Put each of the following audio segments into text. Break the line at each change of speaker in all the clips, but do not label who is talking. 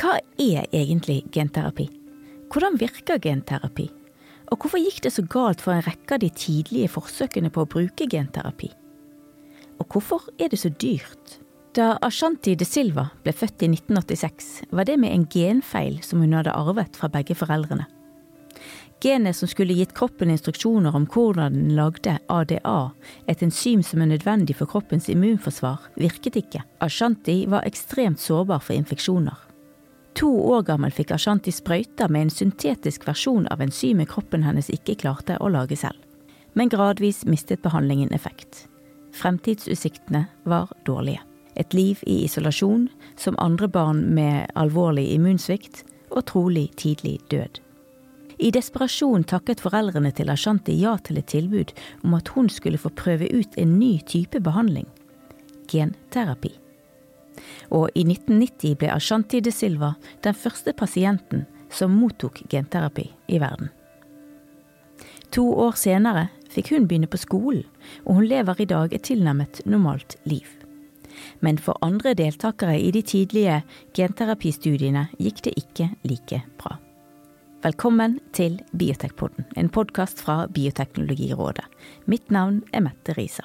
Hva er egentlig genterapi? Hvordan virker genterapi? Og hvorfor gikk det så galt for en rekke av de tidlige forsøkene på å bruke genterapi? Og hvorfor er det så dyrt? Da Ashanti de Silva ble født i 1986, var det med en genfeil som hun hadde arvet fra begge foreldrene. Genet som skulle gitt kroppen instruksjoner om hvordan den lagde ADA, et enzym som er nødvendig for kroppens immunforsvar, virket ikke. Ashanti var ekstremt sårbar for infeksjoner. To år gammel fikk Ashanti sprøyter med en syntetisk versjon av enzymet kroppen hennes ikke klarte å lage selv. Men gradvis mistet behandlingen effekt. Fremtidsutsiktene var dårlige. Et liv i isolasjon, som andre barn med alvorlig immunsvikt, og trolig tidlig død. I desperasjon takket foreldrene til Ashanti ja til et tilbud om at hun skulle få prøve ut en ny type behandling genterapi. Og i 1990 ble Ashanti de Silva den første pasienten som mottok genterapi i verden. To år senere fikk hun begynne på skolen, og hun lever i dag et tilnærmet normalt liv. Men for andre deltakere i de tidlige genterapistudiene gikk det ikke like bra. Velkommen til Biotekpodden, en podkast fra Bioteknologirådet. Mitt navn er Mette Risa.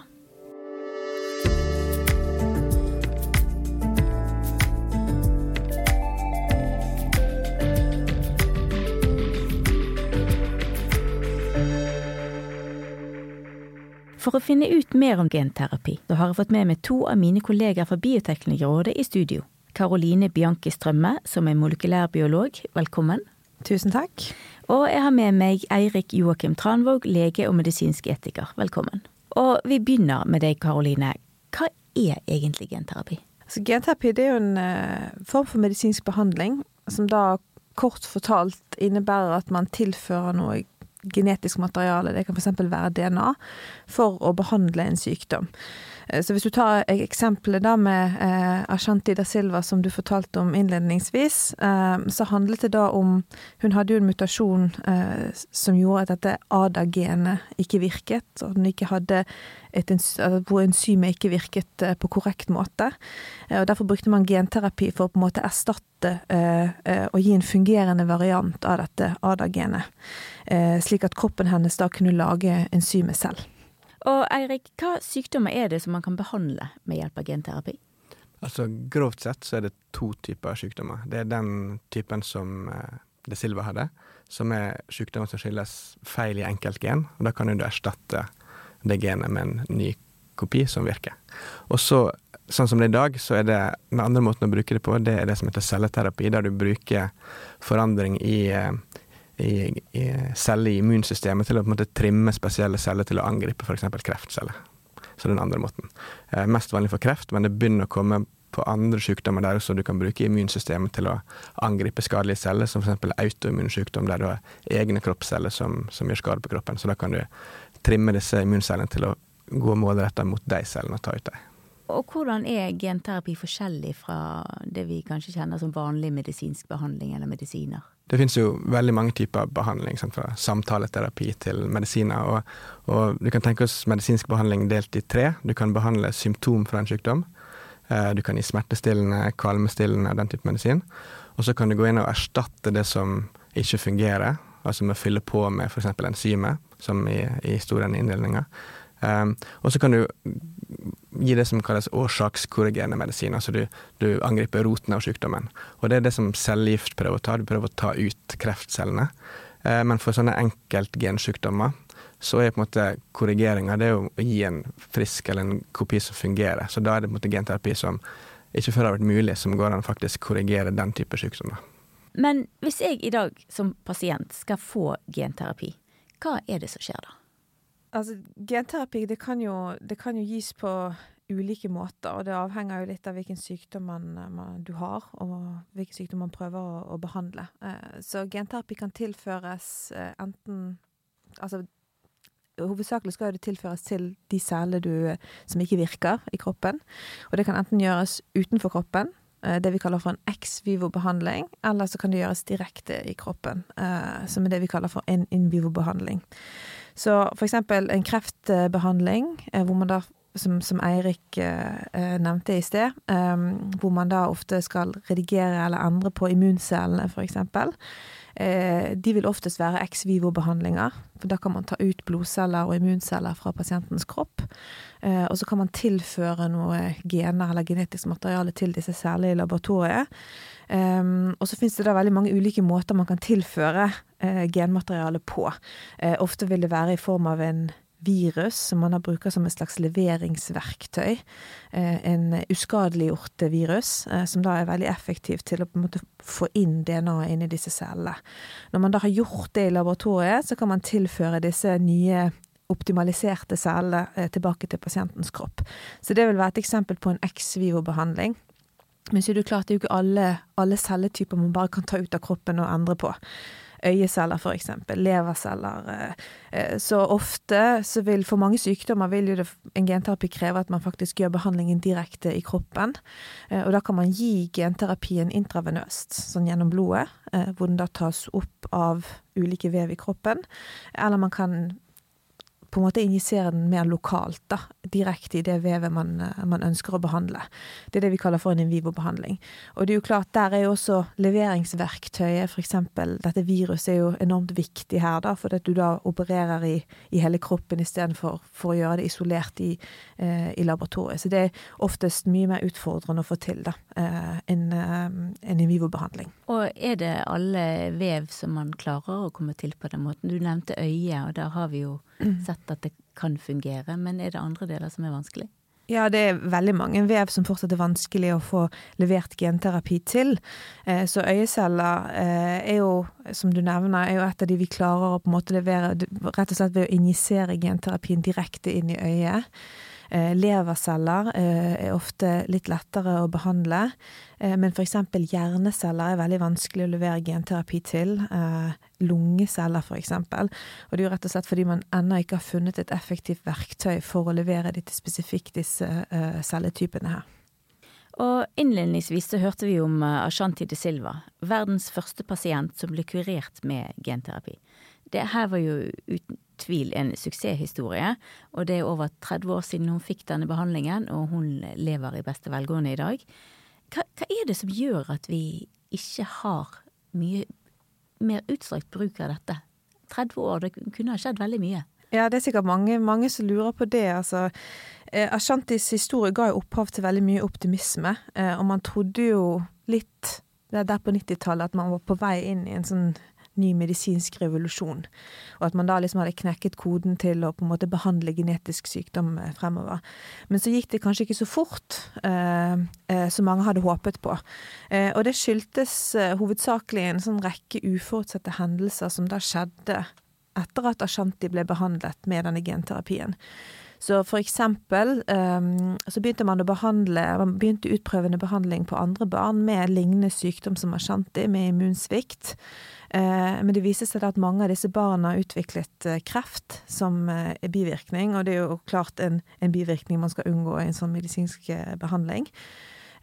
For å finne ut mer om genterapi, så har jeg fått med meg to av mine kolleger fra Bioteknologirådet i studio. Karoline Bianchi Strømme, som er molekylærbiolog, velkommen.
Tusen takk.
Og jeg har med meg Eirik Joakim Tranvåg, lege og medisinsk etiker. Velkommen. Og vi begynner med deg, Karoline. Hva er egentlig genterapi?
Altså, genterapi det er jo en uh, form for medisinsk behandling som da kort fortalt innebærer at man tilfører noe genetisk materiale, det kan f.eks. være DNA, for å behandle en sykdom. Eh, så hvis du tar eksempelet da med eh, Ashanti da Silva som du fortalte om innledningsvis, eh, så handlet det da om Hun hadde jo en mutasjon eh, som gjorde at dette ADA-genet ikke virket, og den ikke hadde et, hvor enzymet ikke virket eh, på korrekt måte. Eh, og Derfor brukte man genterapi for å på en måte erstatte og gi en fungerende variant av dette ADA-genet. Slik at kroppen hennes da kunne lage enzymet selv.
Og Eirik, hva sykdommer er det som man kan behandle med hjelp av genterapi?
Altså Grovt sett så er det to typer sykdommer. Det er den typen som eh, De Silva hadde, som er sykdommer som skyldes feil i enkeltgen. og Da kan du erstatte det genet med en ny kopi som virker. Og så, sånn som det er i dag, så er det den andre måten å bruke det på, det er det som heter celleterapi, der du bruker forandring i eh, i, i celler i immunsystemet til å på en måte trimme spesielle celler til å angripe f.eks. kreftceller. Så den andre måten. Eh, mest vanlig for kreft, men det begynner å komme på andre sykdommer der også du kan bruke immunsystemet til å angripe skadelige celler, som f.eks. autoimmunsykdom der du har egne kroppsceller som, som, gjør skade på kroppen. Så da kan du trimme disse immuncellene til å gå målretta mot de cellene og ta ut dem.
Og hvordan er genterapi forskjellig fra det vi kanskje kjenner som vanlig medisinsk behandling eller medisiner?
Det finnes jo veldig mange typer behandling, sant, fra samtaleterapi til medisiner. Og, og, du kan tenke oss medisinsk behandling delt i tre. Du kan behandle symptom fra en sykdom. Eh, du kan gi smertestillende, kvalmestillende og den type medisin. Og så kan du gå inn og erstatte det som ikke fungerer, altså med å fylle på med f.eks. enzymet, som i, i historieinndelninga. Um, og så kan du gi det som kalles årsakskorrigerende medisin. Altså du, du, angriper roten av sykdommen. Og det er det som cellegift prøver å ta. Du prøver å ta ut kreftcellene. Uh, men for sånne enkeltgensykdommer så er på en måte korrigeringa det å gi en frisk eller en kopi som fungerer. Så da er det på en måte genterapi som ikke før har vært mulig, som går an å faktisk korrigere den type sykdommer.
Men hvis jeg i dag som pasient skal få genterapi, hva er det som skjer da?
Altså, genterapi det kan, jo, det kan, jo, gis på ulike måter, og det avhenger jo litt av hvilken sykdom man, man, du har, og hvilken sykdom man prøver å, å behandle. Eh, så genterapi kan tilføres eh, enten Altså hovedsakelig skal det tilføres til de cellene som ikke virker i kroppen. Og det kan enten gjøres utenfor kroppen, eh, det vi kaller for en ex vivo-behandling, eller så kan det gjøres direkte i kroppen, eh, som er det vi kaller for en in vivo-behandling. Så for eksempel en kreftbehandling, eh, hvor man da som, som Eirik nevnte i sted, hvor man da ofte skal redigere eller endre på immuncellene, f.eks. De vil oftest være ex vivo-behandlinger, for da kan man ta ut blodceller og immunceller fra pasientens kropp. Og så kan man tilføre noe gener eller genetisk materiale til disse særlige i laboratoriet. Um, og så finnes det da veldig mange ulike måter man kan tilføre uh, genmateriale på. Ofte vil det være i form av en virus som man har bruker som et slags leveringsverktøy. Uh, en uskadeliggjort virus, som da er veldig effektiv til å på en måte få inn DNA inn i disse cellene. Når man da har gjort det i laboratoriet, så kan man tilføre disse nye optimaliserte cellene tilbake til pasientens kropp. Så det vil være et eksempel på en ex vivo-behandling. Men så er det jo klart, det er jo ikke alle, alle celletyper man bare kan ta ut av kroppen og endre på. Øyeceller, eksempel. Leverceller. Eh, eh, så ofte så vil For mange sykdommer vil jo det, en genterapi kreve at man faktisk gjør behandlingen direkte i kroppen. Eh, og da kan man gi genterapien intravenøst, sånn gjennom blodet, hvor den da tas opp av ulike vev i kroppen. Eller man kan på en måte injisere den mer lokalt, da, direkte i det vevet man, eh, man, ønsker å behandle. Det er det vi kaller for en in vivo-behandling. Og det er jo klart, der er jo også leveringsverktøyet, f.eks. dette viruset er jo enormt viktig her, da, for at du da opererer i, i hele kroppen istedenfor for å gjøre det isolert i, eh, i, laboratoriet. Så det er oftest mye mer utfordrende å få til da, eh, en, eh, en in vivo-behandling.
Og er det alle vev som man klarer å komme til på den måten? Du nevnte øyet, og der har vi jo sett at det kan fungere, men er det andre deler som er vanskelig?
Ja, det er veldig mange vev som fortsatt er vanskelig å få levert genterapi til. Eh, så øyeceller eh, er jo, som du nevner, er jo et av de vi klarer å på en måte levere rett og slett ved å injisere genterapien direkte inn i øyet. Eh, leverceller er ofte litt lettere å behandle. Eh, men f.eks. hjerneceller er veldig vanskelig å levere genterapi til. Eh, lungeceller f.eks. Og det er jo rett og slett fordi man ennå ikke har funnet et effektivt verktøy for å levere de til spesifikt disse eh, celletypene her.
Og innledningsvis så hørte vi om Ashanti de Silva, verdens første pasient som ble kurert med genterapi. Det her var jo uten tvil en suksesshistorie, og det er over 30 år siden hun fikk denne behandlingen, og hun lever i beste velgående i dag. Hva, hva, er det som gjør at vi ikke har mye mer utstrakt bruk av dette? 30 år, det kunne ha skjedd veldig mye.
Ja, det er sikkert mange, mange som lurer på det. Altså, eh, Ashantis historie ga jo opphav til veldig mye optimisme, eh, og man trodde jo litt der på 90-tallet at man var på vei inn i en sånn ny medisinsk revolusjon. Og at man da liksom hadde knekket koden til å på en måte behandle genetisk sykdom eh, fremover. Men så gikk det kanskje ikke så fort eh, eh, som mange hadde håpet på. Eh, og det skyldtes eh, hovedsakelig en sånn rekke uforutsette hendelser som da skjedde etter at Ashanti ble behandlet med denne genterapien. Så for eksempel um, så begynte man å behandle Man begynte utprøvende behandling på andre barn med lignende sykdom som Ashanti, med immunsvikt. Eh, men det viser seg at mange av disse barna har utviklet eh, kreft som eh, bivirkning, og det er jo klart en, en bivirkning man skal unngå i en sånn medisinsk behandling.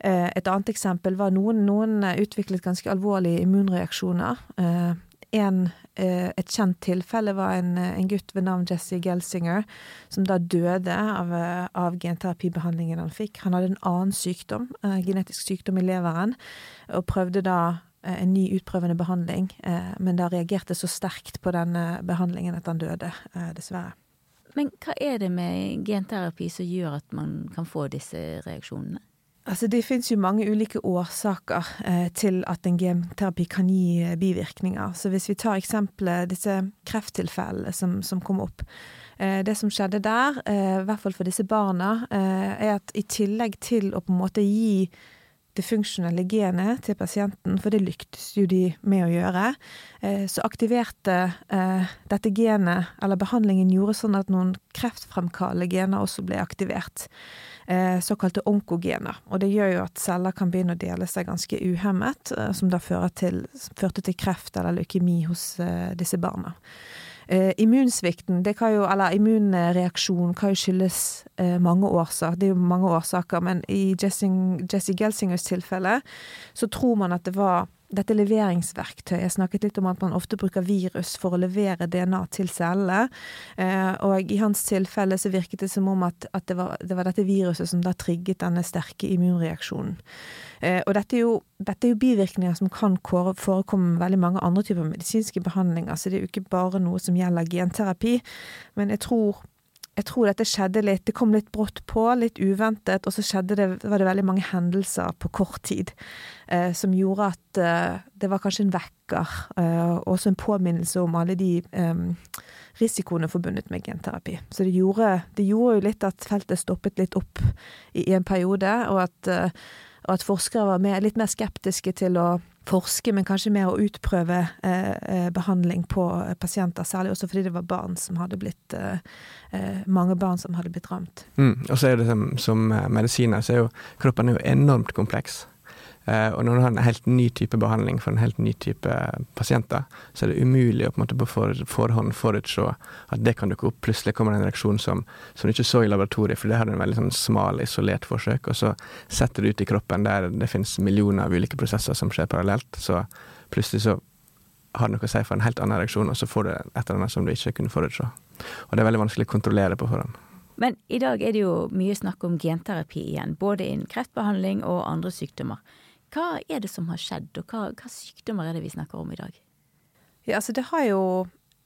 Et annet eksempel var noen, noen utviklet ganske alvorlige immunreaksjoner. En, et kjent tilfelle var en, en, gutt ved navn Jesse Gelsinger, som da døde av, av genterapibehandlingen han fikk. Han hadde en annen sykdom, genetisk sykdom i leveren, og prøvde da en ny utprøvende behandling, eh, men da reagerte så sterkt på denne behandlingen at han døde, eh, dessverre.
Men hva er det med genterapi som gjør at man kan få disse reaksjonene?
Altså, det finnes jo mange ulike årsaker eh, til at en genterapi kan gi bivirkninger. Så hvis vi tar eksempelet disse krefttilfellene som, som kom opp. Eh, det som skjedde der, eh, i hvert fall for disse barna, er at i tillegg til å på en måte gi det funksjonelle genet til pasienten, for det lyktes jo de med å gjøre, eh, så aktiverte eh, dette genet, eller behandlingen gjorde sånn at noen kreftfremkallende gener også ble aktivert. Eh, såkalte onkogener. Og det gjør jo at celler kan begynne å dele seg ganske uhemmet, som da til, førte til kreft eller leukemi hos disse barna. Eh, immunsvikten, jo, eller immunreaksjon, kan jo skyldes eh, mange årsaker. Det er jo mange årsaker, men i Jesse, Jesse Gelsingers tilfelle så tror man at det var dette leveringsverktøyet. Jeg snakket litt om at man ofte bruker virus for å levere DNA til cellene. Eh, og i hans tilfelle så virket det som om at, at det, var, det, var, dette viruset som da trigget denne sterke immunreaksjonen. Eh, og dette er, jo, dette er jo bivirkninger som kan forekomme med veldig mange andre typer medisinske behandlinger, så det er jo ikke bare noe som gjelder genterapi. Men jeg tror jeg tror dette skjedde litt Det kom litt brått på, litt uventet, og så det, var det veldig mange hendelser på kort tid eh, som gjorde at eh, det var kanskje en vekker, eh, også en påminnelse om alle de eh, risikoene forbundet med genterapi. Så det gjorde, det gjorde, jo litt at feltet stoppet litt opp i, i en periode, og at, eh, og at forskere var mer, litt mer skeptiske til å forske, men kanskje mer å utprøve eh, eh, behandling på eh, pasienter. Særlig også fordi det var barn som hadde blitt eh, eh mange barn som hadde blitt ramt.
Mm, og så er det som, som medisiner, så er jo kroppen er jo enormt kompleks. Eh, og når du har en helt ny type behandling for en helt ny type pasienter, så er det umulig å på på forhånd forutse at det kan dukke opp. Plutselig kommer det en reaksjon som, som du ikke så i laboratoriet, for det hadde en veldig sånn smal, isolert forsøk. Og så setter du ut i kroppen der det finnes millioner av ulike prosesser som skjer parallelt. Så plutselig så har det noe å si for en helt annen reaksjon, og så får du et eller annet som du ikke kunne forutse. Og det er veldig vanskelig å kontrollere på forhånd.
Men i dag er det jo mye snakk om genterapi igjen, både innen kreftbehandling og andre sykdommer. Hva er det som har skjedd, og hva, hva sykdommer er det vi snakker om i dag?
Ja, altså det har jo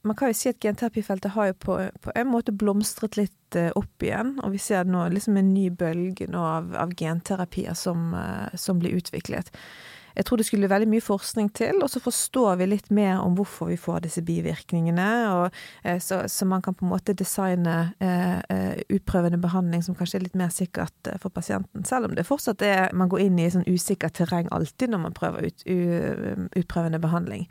man kan jo si at genterapifeltet har jo på, på, en måte blomstret litt uh, opp igjen. Og vi ser nå liksom en ny bølge nå av, av genterapier som, uh, som blir utviklet. Jeg tror det skulle veldig mye forskning til, og så forstår vi litt mer om hvorfor vi får disse bivirkningene. Og, eh, så, så, man kan på en måte designe eh, eh, utprøvende behandling som kanskje er litt mer sikkert for pasienten. Selv om det fortsatt er man går inn i sånn usikkert terreng alltid når man prøver ut, u, utprøvende behandling.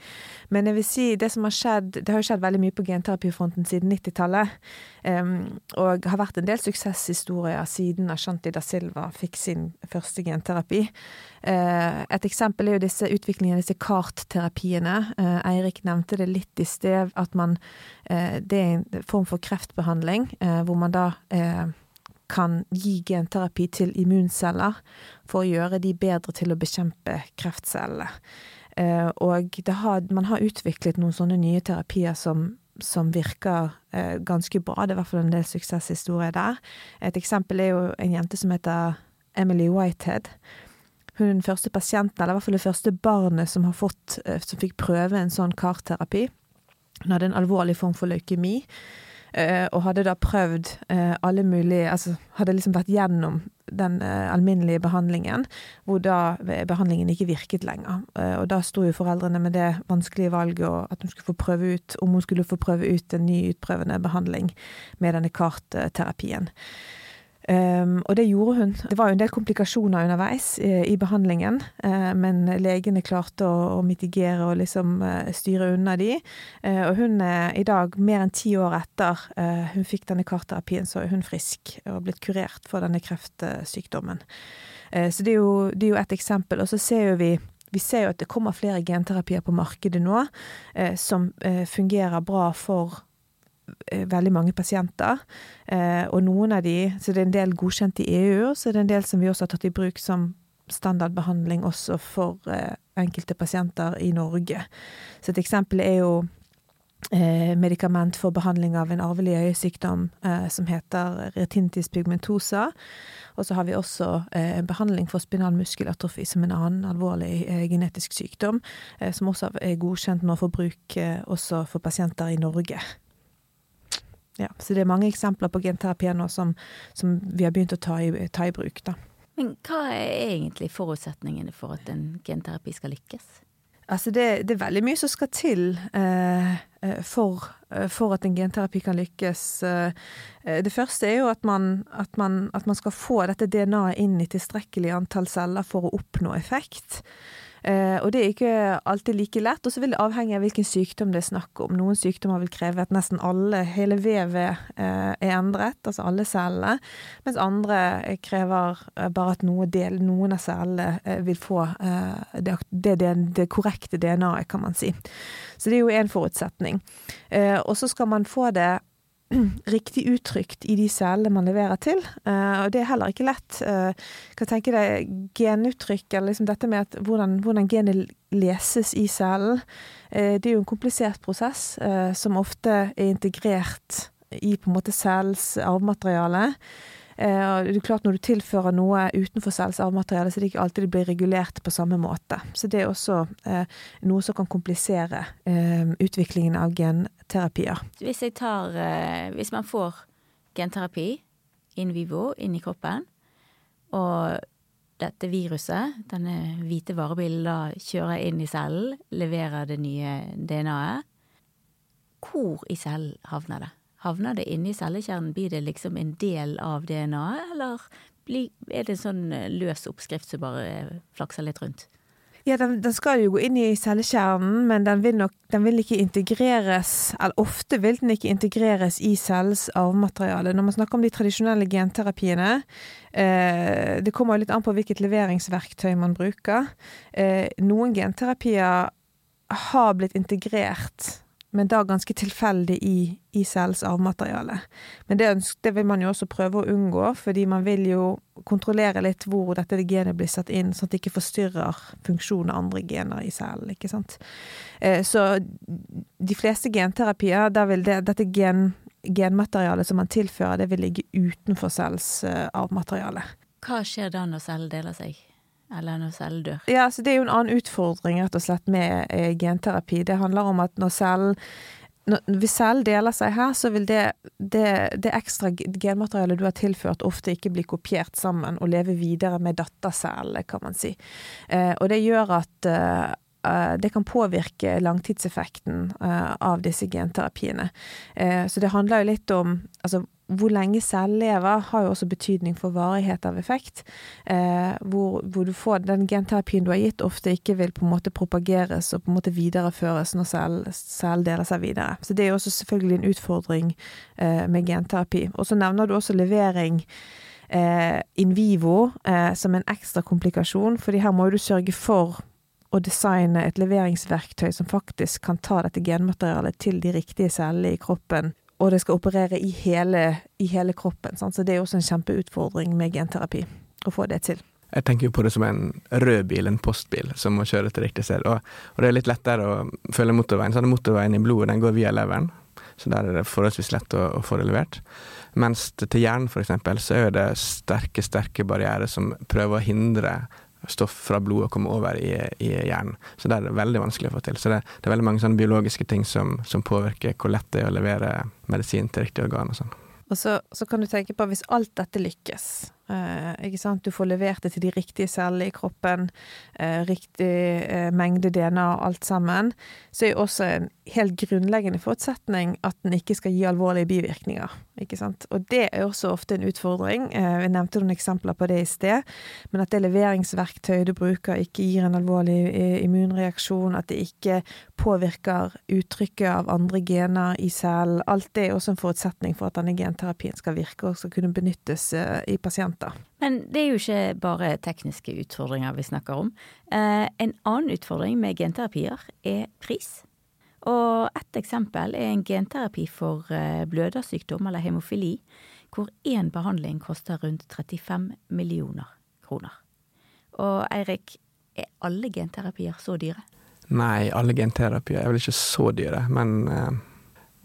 Men jeg vil si det som har skjedd Det har jo skjedd veldig mye på genterapifronten siden 90-tallet. Um, og har vært en del suksesshistorier siden Ashanti da Silva fikk sin første genterapi. Uh, et eksempel er jo disse utviklingen av disse kartterapiene. Uh, Eirik nevnte det litt i sted, at man uh, Det er en form for kreftbehandling hvor man da kan gi genterapi til immunceller for å gjøre de bedre til å bekjempe kreftcellene. Og har, man har utviklet noen sånne nye terapier som som virker eh, ganske bra. Det er i hvert fall en del suksesshistorier der. Et eksempel er jo en jente som heter Emily Whitehead. Hun den første pasienten, eller i hvert fall det første barnet som fått, eh, som fikk prøve en sånn karterapi. Hun hadde en alvorlig form for leukemi. Eh, og hadde da prøvd eh, alle mulige Altså hadde liksom vært gjennom den alminnelige behandlingen, hvor da behandlingen ikke virket lenger. Og da sto jo foreldrene med det vanskelige valget at hun skulle få prøve ut om hun skulle få prøve ut en ny utprøvende behandling med denne kartterapien. Um, og det gjorde hun. Det var jo en del komplikasjoner underveis i, i behandlingen, uh, men legene klarte å, å, mitigere og liksom uh, styre unna de. Uh, og hun er i dag, mer enn ti år etter hun fikk denne karterapien, så er hun frisk og blitt kurert for denne kreftsykdommen. så det er, jo, det er jo et eksempel. Og så ser jo vi vi ser jo at det kommer flere genterapier på markedet nå som fungerer bra for Eh, veldig mange pasienter. Eh, og noen av de Så det er en del godkjent i EU, så det er en del som vi også har tatt i bruk som standardbehandling også for eh, enkelte pasienter i Norge. Så et eksempel er jo eh, medikament for behandling av en arvelig øyesykdom eh, som heter retinitis pigmentosa. Og så har vi også eh, behandling for spinal muskelatrofi som en annen alvorlig genetisk sykdom, som også er godkjent nå for bruk også for pasienter i Norge. Ja, så det er mange eksempler på genterapi nå som, som, vi har begynt å ta i, ta i bruk. Da.
Men hva er egentlig forutsetningene for at en genterapi skal lykkes?
Altså det, det er veldig mye som skal til eh, eh for, eh, for, at en genterapi kan lykkes. Eh, det første er jo at man, at man, at man skal få dette DNA-et inn i tilstrekkelig antall celler for å oppnå effekt. Eh, og det er ikke alltid like lett. Og så vil det avhenge av hvilken sykdom det er snakk om. Noen sykdommer vil kreve at nesten alle, hele vevet eh, er endret, altså alle cellene. Mens andre krever eh, bare at noe del, noen av cellene vil få det, det, det, det korrekte DNA-et, kan man si. Så det er jo én forutsetning. Og så skal man få det riktig uttrykt i de cellene man leverer til. Uh, og det er heller ikke lett. Uh, kan tenke deg genuttrykk, eller liksom dette med at hvordan, hvordan genet leses i cellen. Uh, det er jo en komplisert prosess som ofte er integrert i på en måte cellens arvemateriale. Eh, det er klart Når du tilfører noe utenfor cells arvemateriale, så det ikke alltid blir regulert på samme måte. Så det er også eh, noe som kan komplisere eh, utviklingen av genterapier.
Hvis, tar, hvis man får genterapi in vivo inn i kroppen, og dette viruset, denne hvite varebilen, kjører inn i cellen, leverer det nye DNA-et, hvor i cellen havner det? Havner det inni cellekjernen, blir det liksom en del av DNA-et, eller er det en sånn eh, løs oppskrift som bare flakser litt rundt?
Ja, den, den, skal jo gå inn i cellekjernen, men den vil nok den vil ikke integreres Eller ofte vil den ikke integreres i cellens arvemateriale. Når man snakker om de tradisjonelle genterapiene eh, Det kommer litt an på hvilket leveringsverktøy man bruker. Eh, noen genterapier har blitt integrert men da ganske tilfeldig i, i cells arvmateriale. Men det, det, vil man jo også prøve å unngå, fordi man vil jo kontrollere litt hvor dette genet blir satt inn, sånn at det ikke forstyrrer funksjonen av andre gener i cellen, ikke sant. Eh, så de fleste genterapier, der vil det, dette gen, genmaterialet som man tilfører, det vil ligge utenfor cells arvmateriale.
Hva skjer da når cellen deler seg? Eller når cellen dør?
Ja, så Det er jo en annen utfordring rett og slett med eh, genterapi. Det handler om at når cellen hvis cellen deler seg her, så vil det, det, det, ekstra genmaterialet du har tilført, ofte ikke bli kopiert sammen og leve videre med dattercellene, kan man si. Eh, og det gjør at eh, eh det kan påvirke langtidseffekten eh, av disse genterapiene. Eh, så det handler jo litt om altså, hvor lenge cellen lever, har jo også betydning for varighet av effekt. Eh, hvor, hvor, du får den genterapien du har gitt, ofte ikke vil på en måte propageres og på en måte videreføres når cellen cell deler seg videre. Så det er jo også selvfølgelig en utfordring eh, med genterapi. Og så nevner du også levering eh, in vivo eh, som en ekstra komplikasjon, fordi her må du sørge for å designe et leveringsverktøy som faktisk kan ta dette genmaterialet til de riktige cellene i kroppen og det skal operere i hele, i hele kroppen. Sant? Så det er også en kjempeutfordring med genterapi, å få det til.
Jeg tenker jo på det som en rød bil, en postbil, som må kjøre til riktig sted. Og, og det er litt lettere å følge motorveien. Så motorveien i blodet den går via leveren, så der er det forholdsvis lett å, å få det levert. Mens til hjernen f.eks. så er det sterke, sterke barrierer som prøver å hindre stoff fra blodet kommer over i, i, hjernen. Så det er veldig vanskelig å få til. Så det, det er veldig mange sånne biologiske ting som, som, påvirker hvor lett det er å levere medisin til riktig organ og sånn.
Og så, så, kan du tenke på hvis alt dette lykkes, eh, du får levert det til de riktige cellene i kroppen, eh, riktig eh, mengde DNA og alt sammen, så er jo også en helt grunnleggende forutsetning at den ikke skal gi alvorlige bivirkninger. Og det er også ofte en utfordring. Eh, vi nevnte noen eksempler på det i sted. Men at det leveringsverktøyet du bruker ikke gir en alvorlig eh, immunreaksjon, at det ikke påvirker uttrykket av andre gener i cellen. Alt det er også en forutsetning for at denne genterapien skal virke og skal kunne benyttes eh, i pasienter.
Men det er jo ikke bare tekniske utfordringer vi snakker om. En annen utfordring med genterapier er pris. Og ett eksempel er en genterapi for eh, blødersykdom eller hemofili, hvor én behandling koster rundt 35 millioner kroner. Og Eirik, er alle genterapier så dyre?
Nei, alle genterapier er vel ikke så dyre, men eh,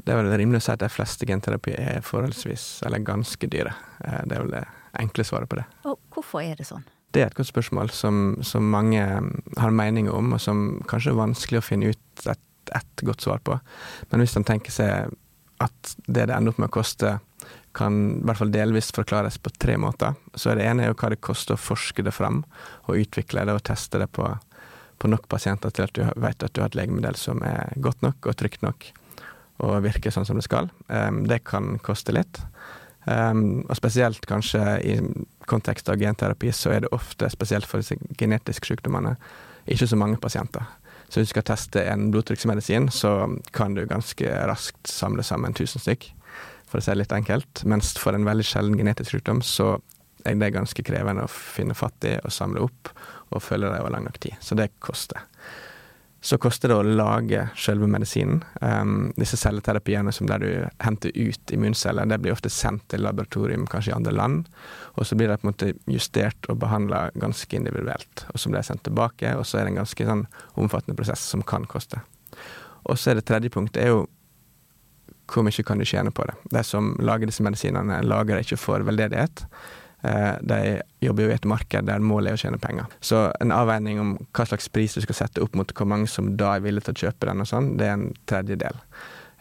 det er vel rimelig å si at de fleste genterapier er forholdsvis, eller ganske dyre. Eh, det er vel det enkle svaret på det.
Og hvorfor er det sånn?
Det er et godt spørsmål som, som mange har meninger om, og som kanskje er vanskelig å finne ut et godt svar på. Men hvis en tenker seg at det det ender opp med å koste, kan i hvert fall delvis forklares på tre måter. Så det ene er jo hva det koster å forske det fram, og utvikle det og teste det på, på nok pasienter til at du vet at du har et legemiddel som er godt nok og trygt nok og virker sånn som det skal. Um, det kan koste litt. Um, og spesielt kanskje i kontekst av genterapi, så er det ofte, spesielt for disse genetiske sykdommene, ikke så mange pasienter. Så hvis du skal teste en blodtrykksmedisin, så kan du ganske raskt samle sammen 1000 stykk, for å si det litt enkelt. Mens for en veldig sjelden genetisk sykdom, så er det ganske krevende å finne fatt i og samle opp, og følge det over lang nok tid. Så det koster. Så koster det å lage selve medisinen. Um, disse celleterapiene som der du henter ut immunceller, det blir ofte sendt til laboratorium, kanskje i andre land. Og så blir det på en måte justert og behandla ganske individuelt. Og så blir det sendt tilbake, og så er det en ganske sånn omfattende prosess som kan koste. Og så er det tredje punktet er jo hvor mye kan du tjene på det. De som lager disse medisinene, lager det ikke for veldedighet. Eh, de jobber jo i et marked der målet er å tjene penger. Så en avveining om hva slags pris du skal sette opp mot hvor mange som da er villige til å kjøpe den, og sånn, det er en tredjedel.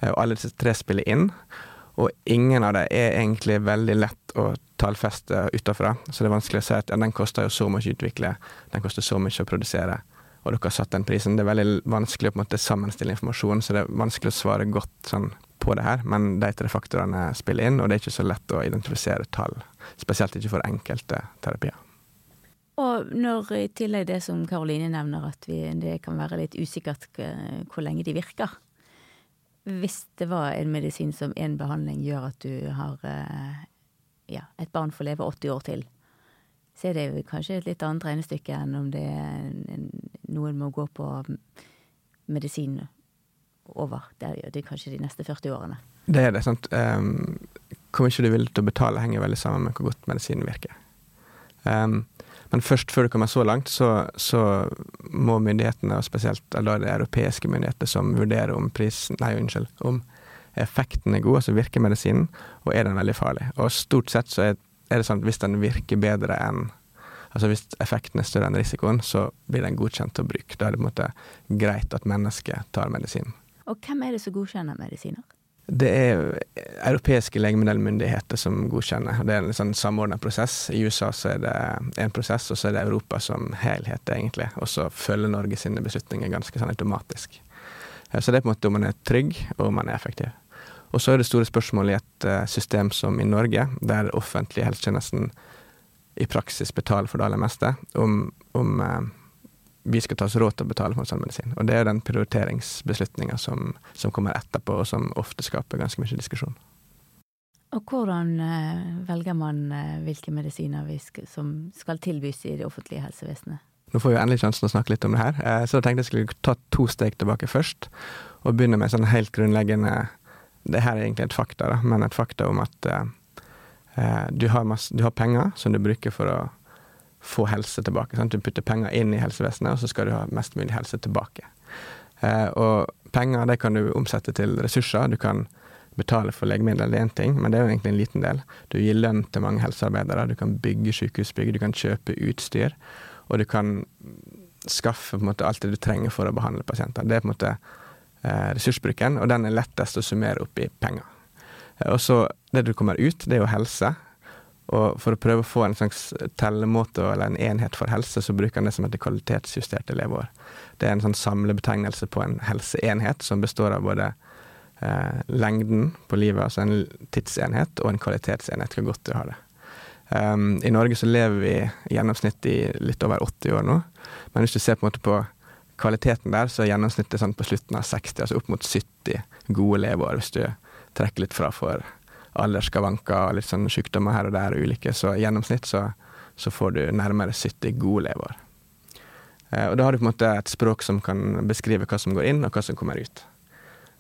Eh, og alle disse tre spiller inn, og ingen av dem er egentlig veldig lett å tallfeste utafra. Så det er vanskelig å si at ja, den koster jo så mye å utvikle, den koster så mye å produsere, og dere har satt den prisen. Det er veldig vanskelig å på en måte sammenstille informasjon, så det er vanskelig å svare godt sånn på det her, men de tre faktorene spiller inn, og det er ikke så lett å identifisere tall. Spesielt ikke for enkelte terapier.
Og når i tillegg det som Karoline nevner, at vi, det kan være litt usikkert hvor lenge de virker. Hvis det var en medisin som en behandling gjør at du har eh, ja, et barn får leve 80 år til, så er det jo kanskje et litt annet regnestykke enn om det er noen må gå på medisin over. Det er, det er kanskje de neste 40 årene.
Det er det. sant? Um, hvor mye du er villig til å betale, henger veldig sammen med hvor godt medisinen virker. Um, men først før du kommer så langt, så, så må myndighetene, og spesielt da det europeiske myndigheter, som vurderer om prisen Nei, unnskyld. Om effekten er god, altså virker medisinen, og er den veldig farlig. Og stort sett så er, er det sånn at hvis den virker bedre enn Altså Hvis effekten er større enn risikoen, så blir den godkjent til å bruke. Da er det på en måte greit at mennesket tar medisinen.
Og hvem er det som godkjenner medisiner?
Det er europeiske legemiddelmyndigheter som godkjenner. Det er en sånn samordna prosess. I USA så er det én prosess, og så er det Europa som helhet, egentlig. Og så følger Norge sine beslutninger ganske sånn automatisk. Så det er på en måte om man er trygg, og om man er effektiv. Og så er det store spørsmålet i et eh, system som i Norge, der offentlige helsetjenesten i praksis betaler for det aller meste, om, om eh, vi skal ta oss råd til å betale for en sånn medisin. Og det er den prioriteringsbeslutninga som, som, kommer etterpå, og som ofte skaper ganske mye diskusjon.
Og hvordan eh, velger man eh, hvilke medisiner skal, som skal tilbys i det offentlige helsevesenet?
Nå får vi endelig sjansen å snakke litt om det her, eh, så da tenkte jeg skulle ta to steg tilbake først. Og begynne med sånn helt grunnleggende Det her er egentlig et fakta, da, men et fakta om at eh, du, har masse, du har penger som du bruker for å få helse tilbake. Sant? Du putter penger inn i helsevesenet, og så skal du ha mest mulig helse tilbake. Eh, og penger det kan du omsette til ressurser. Du kan betale for legemidler, det er én ting, men det er jo egentlig en liten del. Du gir lønn til mange helsearbeidere, du kan bygge sykehusbygg, du kan kjøpe utstyr, og du kan skaffe på en måte alt det du trenger for å behandle pasienter. Det er på en måte eh, ressursbruken, og den er lettest å summere opp i penger. Eh, og så det du kommer ut, det er jo helse. Og for å prøve å få en slags tellemåte eller en enhet for helse, så bruker han det som heter kvalitetsjusterte leveår. Det er en sånn samlebetegnelse på en helseenhet som består av både eh, lengden på livet, altså en tidsenhet, og en kvalitetsenhet. Hvor godt du har det. Um, I Norge så lever vi i gjennomsnitt i litt over 80 år nå, men hvis du ser på en måte på kvaliteten der, så er gjennomsnittet sånn på slutten av 60, altså opp mot 70 gode leveår, hvis du trekker litt fra for aldersskavanker og sånn sykdommer her og der og ulike, så i gjennomsnitt så, så får du nærmere 70 gode leveår. Eh, og da har du på en måte et språk som kan beskrive hva som går inn, og hva som kommer ut.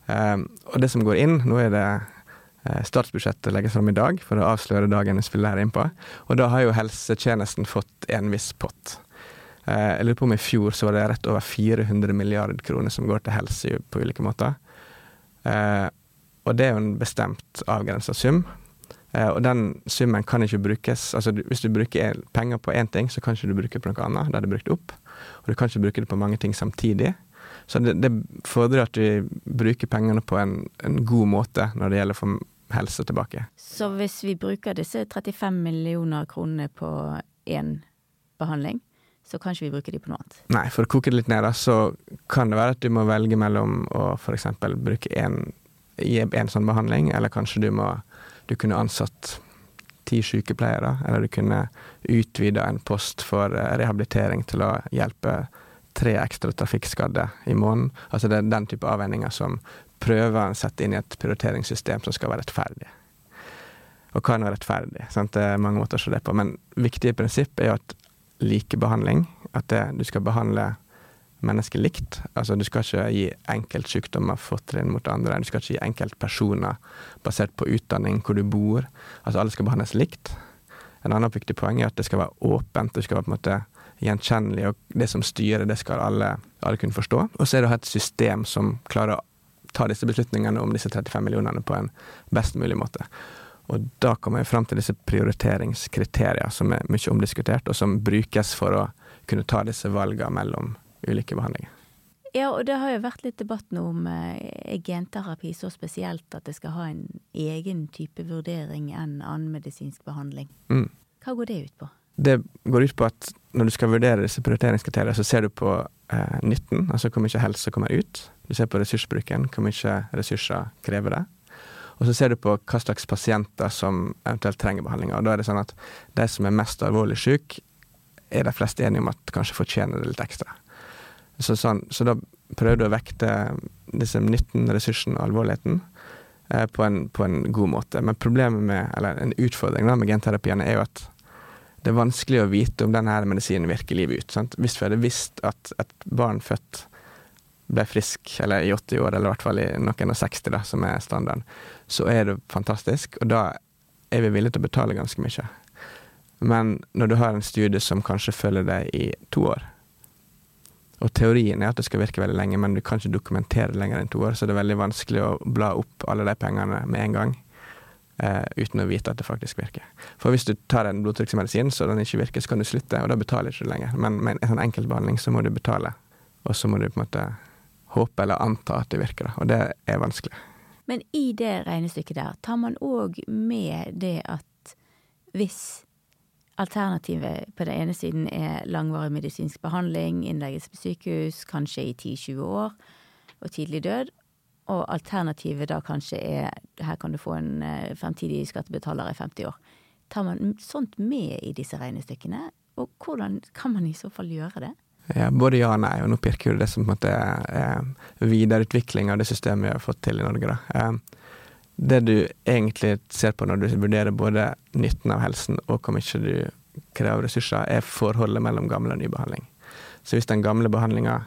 Eh, og det som går inn, nå er det eh, statsbudsjettet legges fram i dag, for å avsløre dagen vi spiller her innpå, og da har jo helsetjenesten fått en viss pott. Eh, jeg lurer på om i fjor så var det rett over 400 milliarder kroner som går til helse på ulike måter. Og det er jo en bestemt avgrensa sum. Eh, og den summen kan ikke brukes altså Hvis du bruker penger på én ting, så kan ikke du bruke det på noe annet. Da er det brukt opp. Og du kan ikke bruke det på mange ting samtidig. Så det, det fordrer at du bruker pengene på en, en, god måte når det gjelder å få helse tilbake.
Så hvis vi bruker disse 35 millioner kronene på én behandling, så kan ikke vi bruke de på noe annet?
Nei, for å koke det litt ned, da, så kan det være at du må velge mellom å f.eks. bruke én gi en sånn behandling, eller kanskje du må Du kunne ansatt ti sykepleiere, eller du kunne utvida en post for eh, rehabilitering til å hjelpe tre ekstra trafikkskadde i måneden. Altså det er den type avveininger som prøver å sette inn i et prioriteringssystem som skal være rettferdig. Og er nå rettferdig? Sant? Det er mange måter å se det på. Men viktige prinsipp er jo at likebehandling, at det, du skal behandle mennesker likt. Altså du skal ikke gi enkeltsykdommer fortrinn mot andre. Du skal ikke gi enkeltpersoner basert på utdanning, hvor du bor. Altså alle skal behandles likt. En annen viktig poeng er at det skal være åpent, det skal være på en måte gjenkjennelig, og det som styrer, det skal alle, alle kunne forstå. Og så er det å ha et system som klarer å ta disse beslutningene om disse 35 millionene på en best mulig måte. Og da kommer jeg fram til disse prioriteringskriterier som er mye omdiskutert, og som brukes for å kunne ta disse valgene mellom ulike behandlinger.
Ja, og det har jo vært litt debatt nå om er genterapi så spesielt at det skal ha en egen type vurdering enn annen medisinsk behandling.
Mm.
Hva går det ut på?
Det går ut på at når du skal vurdere disse prioriteringskriteriene, så ser du på eh, nytten, altså hvor mye helse kommer ut. Du ser på ressursbruken, hvor mye ressurser krever det. Og så ser du på hva slags pasienter som eventuelt trenger behandling. Og da er det sånn at de som er mest alvorlig syke, er de fleste enige om at kanskje fortjener det litt ekstra. Så, sånn, så da prøvde jeg å vekte disse nytten, ressursen og alvorligheten eh, på, en, på, en, god måte. Men problemet med, eller en utfordring da, med genterapiene er jo at det er vanskelig å vite om denne medisinen virker livet ut. Sant? Hvis vi hadde visst at et barn født ble frisk, eller i 80 år, eller i hvert fall i noen og 60, da, som er standarden, så er det fantastisk. Og da er vi villige til å betale ganske mye. Men når du har en studie som kanskje følger deg i to år, og teorien er at det skal virke veldig lenge, men du kan ikke dokumentere det lenger enn to år, så det er veldig vanskelig å bla opp alle de pengene med en gang. Uh, uten å vite at det faktisk virker. For hvis du tar en blodtrykksmedisin så den ikke virker, så kan du slutte, og da betaler du ikke lenger. Men med en sånn enkeltbehandling så må du betale, og så må du på en måte håpe eller anta at det virker, og det er vanskelig.
Men i det regnestykket der, tar man òg med det at hvis Alternativet på den ene siden er langvarig medisinsk behandling, innleggelse på sykehus, kanskje i 10-20 år, og tidlig død. Og alternativet da kanskje er her kan du få en eh, fremtidig skattebetaler i 50 år. Tar man sånt med i disse regnestykkene? Og hvordan kan man i så fall gjøre det?
Ja, både ja og nei, og nå pirker jo det som på en måte er videreutvikling av det systemet vi har fått til i Norge. da. Det du egentlig ser på når du vurderer både nytten av helsen og hvor mye du krever ressurser, er forholdet mellom gammel og ny behandling. Så hvis den gamle behandlinga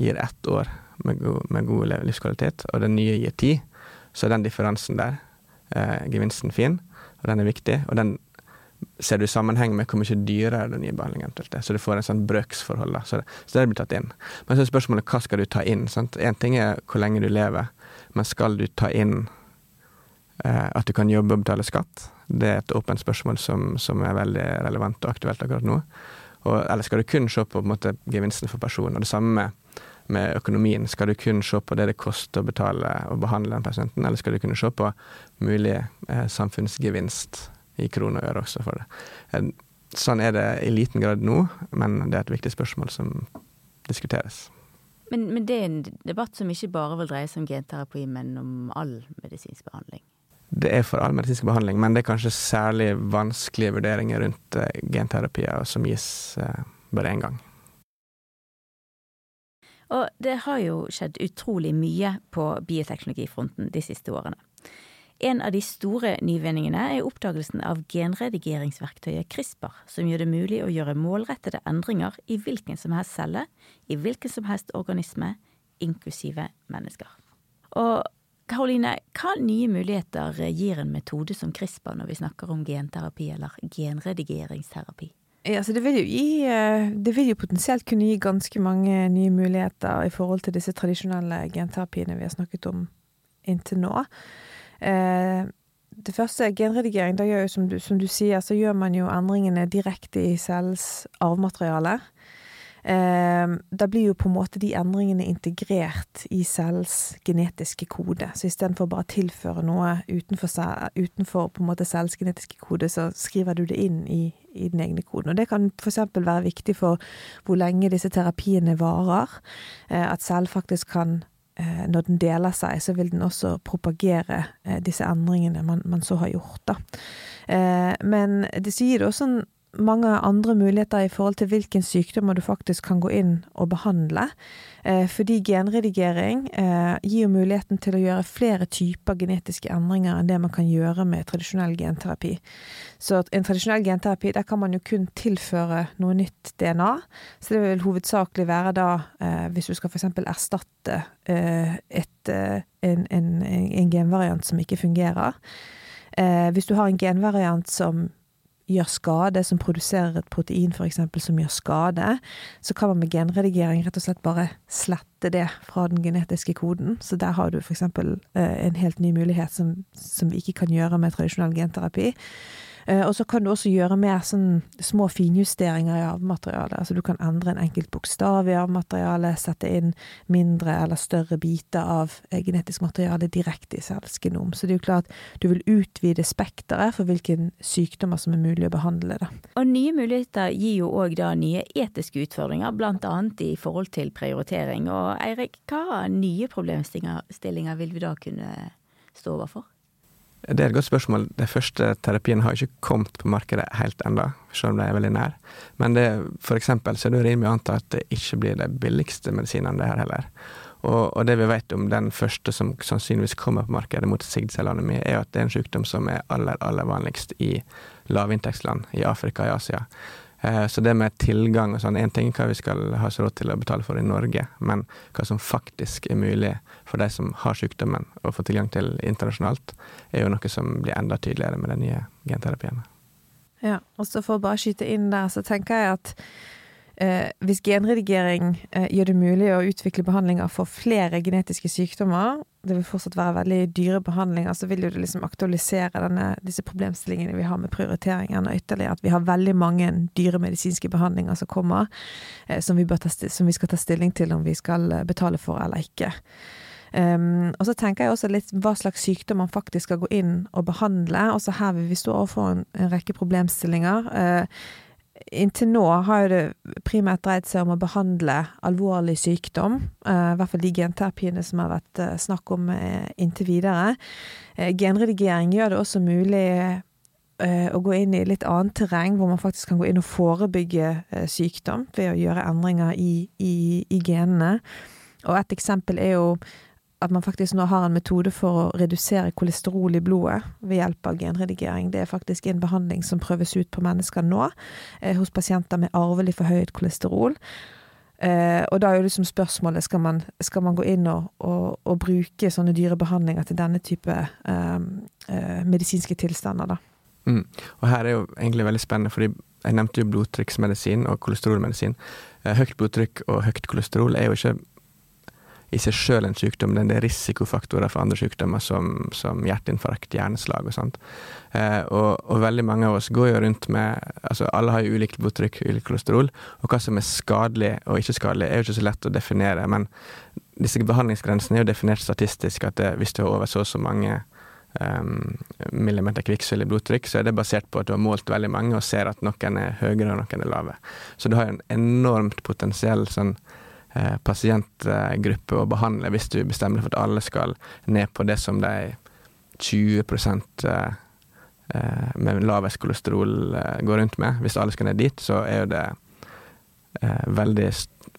gir ett år med god, med god, livskvalitet, og den nye gir ti, så er den differansen der, eh, gevinsten, fin, og den er viktig. Og den ser du i sammenheng med hvor mye dyrere den nye behandlingen eventuelt er. Så du får en sånn brøksforhold. Så, det, så det blir tatt inn. Men så er spørsmålet hva skal du ta inn? Én ting er hvor lenge du lever, men skal du ta inn at du kan jobbe og betale skatt. Det er et åpent spørsmål som, som er veldig relevant og aktuelt akkurat nå. Og, eller skal du kun se på, på måte, gevinsten for personen? Og det samme med, med, økonomien. Skal du kun se på det det koster å betale og behandle den pasienten, eller skal du kunne se på mulig eh, samfunnsgevinst i kroner og øre også for det? Eh, sånn er det i liten grad nå, men det er et viktig spørsmål som diskuteres.
Men, men det er en debatt som ikke bare vil dreie seg om genterapi, men om all medisinsk behandling?
Det er for all medisinsk behandling, men det er kanskje særlig vanskelige vurderinger rundt uh, genterapier som gis uh, bare én gang.
Og det har jo skjedd utrolig mye på bioteknologifronten de siste årene. En av de store nyvinningene er oppdagelsen av genredigeringsverktøyet CRISPR, som gjør det mulig å gjøre målrettede endringer i hvilken som helst celle, i hvilken som helst organisme, inklusive mennesker. Og Karoline, hva nye muligheter gir en metode som CRISPR når vi snakker om genterapi eller genredigeringsterapi?
Ja, det vil, gi, eh, det vil jo potensielt kunne gi ganske mange nye muligheter i forhold til disse tradisjonelle genterapiene vi har snakket om inntil nå. Eh, det første, er genredigering, da gjør jo som du, som du sier, så gjør man jo endringene direkte i cellens arvemateriale. Eh, da blir jo på en måte de endringene integrert i cellens genetiske kode. Så istedenfor bare å tilføre noe utenfor, utenfor cellens genetiske kode, så skriver du det inn i, i den egne koden. Og det kan f.eks. være viktig for hvor lenge disse terapiene varer. Eh, at cell faktisk kan eh, når den deler seg, så vil den også propagere disse endringene man, man, så har gjort, da. Men det sier også en mange andre muligheter i forhold til hvilken sykdommer du faktisk kan gå inn og behandle. Eh, fordi genredigering eh, gir muligheten til å gjøre flere typer genetiske endringer enn det man kan gjøre med tradisjonell genterapi. Så en tradisjonell genterapi, der kan man jo kun tilføre noe nytt DNA. Så det vil hovedsakelig være da eh, hvis du skal f.eks. erstatte et, en, en, en genvariant som ikke fungerer. Hvis du har en genvariant som gjør skade, som produserer et protein f.eks. som gjør skade, så kan man med genredigering rett og slett bare slette det fra den genetiske koden. Så der har du f.eks. Eh, en helt ny mulighet som, som vi ikke kan gjøre med tradisjonell genterapi. Eh, og så kan du også gjøre mer sånn små finjusteringer i arvematerialet. Altså du kan endre en enkelt bokstav i arvematerialet, sette inn mindre eller større biter av genetisk materiale direkte i cellsgenom. Så det er jo klart du vil utvide spekteret for hvilke sykdommer som er mulig å behandle. Da.
Og nye muligheter gir jo òg da nye etiske utfordringer, annet i forhold til prioritering. Og Eirik, hva nye problemstillinger vil vi da kunne stå overfor?
Det er et godt spørsmål. De første terapiene har ikke kommet på markedet helt ennå, selv om de er veldig nær. Men det, for eksempel så er det rimelig å anta at det ikke blir de billigste medisinene det her heller. Og, og, det vi vet om den første som sannsynligvis kommer på markedet mot sigdcelleanemi, er at det er en sykdom som er aller, aller vanligst i lavinntektsland, i Afrika og i Asia. Eh, så det med tilgang og sånn, én ting hva vi skal ha så råd til å betale for i Norge, men hva som faktisk er mulig for de som har sykdommen å få tilgang til internasjonalt, er jo noe som blir enda tydeligere med de nye genterapiene.
Ja, og så for å bare skyte inn der, så tenker jeg at hvis genredigering eh, gjør det mulig å utvikle behandlinger for flere genetiske sykdommer, det vil fortsatt være veldig dyre behandlinger, så vil jo det liksom aktualisere denne, disse problemstillingene vi har med prioriteringen, og ytterligere at vi har veldig mange dyre medisinske behandlinger som kommer, eh, som, vi ta, som, vi skal ta stilling til om vi skal eh, betale for eller ikke. Um, og så tenker jeg også litt hva slags sykdom man faktisk skal gå inn og behandle. Også her vil vi stå overfor en, en rekke problemstillinger. Uh, Inntil nå har det primært dreid seg om å behandle alvorlig sykdom, uh, i hvert fall de genterapiene som har vært uh, snakk om uh, inntil videre. genredigering gjør det også mulig å gå inn i litt annet terreng, hvor man faktisk kan gå inn og forebygge sykdom ved å gjøre endringer i, i, i genene. Og et eksempel er jo at man faktisk nå har en metode for å redusere kolesterol i blodet ved hjelp av genredigering. Det er faktisk en behandling som prøves ut på mennesker nå, eh, hos pasienter med arvelig forhøyet kolesterol. Eh, og da er jo liksom spørsmålet skal man, skal man gå inn og, og, og, bruke sånne dyre behandlinger til denne type eh, eh, medisinske tilstander, da.
Mm. Og her er jo egentlig veldig spennende, fordi jeg nevnte jo blodtrykksmedisin og kolesterolmedisin. Eh, høyt blodtrykk og høyt kolesterol er jo ikke i seg sjøl en sykdom, det er risikofaktorer for andre sykdommer som, som hjerteinfarkt, hjerneslag og sånt. Eh, og, og, veldig mange av oss går jo rundt med altså Alle har jo ulikt blodtrykk, ulikt kolesterol, og hva som er skadelig og ikke skadelig, er jo ikke så lett å definere. Men disse behandlingsgrensene er jo definert statistisk, at det, hvis du har over så og så mange um, millimeter kvikksølv i blodtrykk, så er det basert på at du har målt veldig mange og ser at noen er høyere og noen er lave. Så du har en enormt potensiell sånn pasientgruppe å behandle hvis du bestemmer deg for at alle skal ned på det som de 20 eh, eh, med lavest kolesterol går rundt med. Hvis alle skal ned dit, så er jo det veldig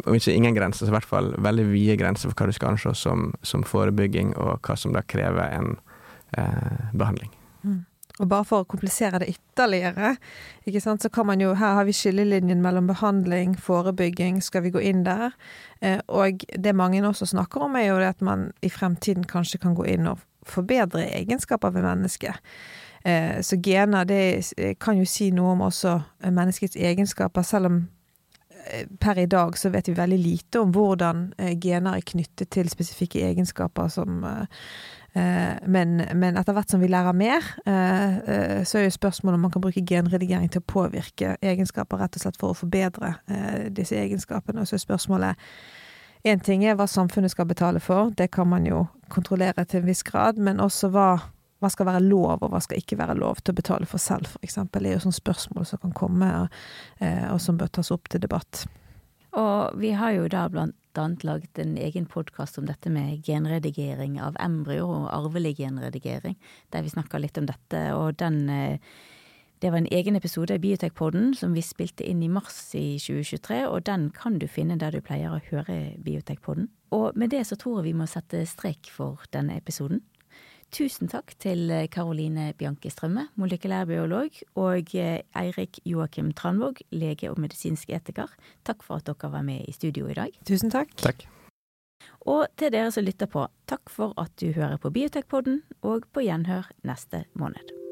Om ikke ingen grenser, så i hvert fall veldig vide grenser for hva du skal anse som, som forebygging, og hva som da krever en eh, behandling.
Og bare for å komplisere det ytterligere, så kan man jo Her har vi skillelinjen mellom behandling, forebygging, skal vi gå inn der? Eh, og det mange også snakker om, er jo det at man i fremtiden kanskje kan gå inn og forbedre egenskaper ved mennesket. Eh, så gener det kan jo si noe om også menneskets egenskaper, selv om eh, per i dag så vet vi veldig lite om hvordan gener er knyttet til spesifikke egenskaper som Eh, men, men, etter hvert som vi lærer mer, eh, eh, så er jo spørsmålet om man kan bruke genredigering til å påvirke egenskaper, rett og slett for å forbedre disse egenskapene. Og så er spørsmålet Én ting er hva samfunnet skal betale for, det kan man jo kontrollere til en viss grad, men også hva, hva skal være lov, og hva skal ikke være lov til å betale for selv, for eksempel, er jo sånne spørsmål som kan komme, og som bør tas opp til debatt.
Og vi har jo da blant annet laget en egen podkast om dette med genredigering av embryo og arvelig genredigering, der vi snakka litt om dette. Og den, eh, Det var en egen episode i Biotekpodden som vi spilte inn i mars i 2023, og den kan du finne der du pleier å høre Biotekpodden. Og med det så tror jeg vi må sette strek for denne episoden. Tusen takk til Karoline Bianke Strømme, molekylærbiolog, og Eirik Joakim Tranvåg, lege og medisinsk etiker. Takk for at dere var med i studio i dag.
Tusen takk.
Takk.
Og til dere som lytter på, takk for at du hører på Biotekpodden, og på gjenhør neste måned.